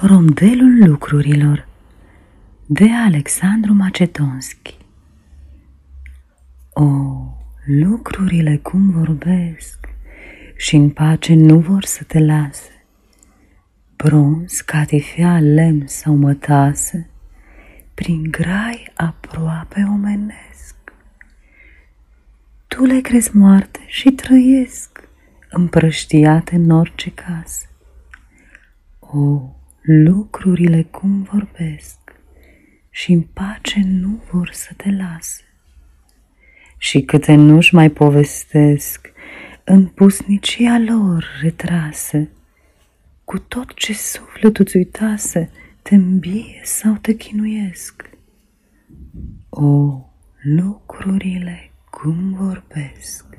Rondelul lucrurilor de Alexandru Macedonski O, lucrurile cum vorbesc și în pace nu vor să te lase, bronz, catifea, lemn sau mătase, prin grai aproape omenesc. Tu le crezi moarte și trăiesc, împrăștiate în orice casă. O, lucrurile cum vorbesc și în pace nu vor să te lase. Și câte nu-și mai povestesc în pusnicia lor retrase, cu tot ce sufletul ți uitase, te îmbie sau te chinuiesc. O, lucrurile cum vorbesc.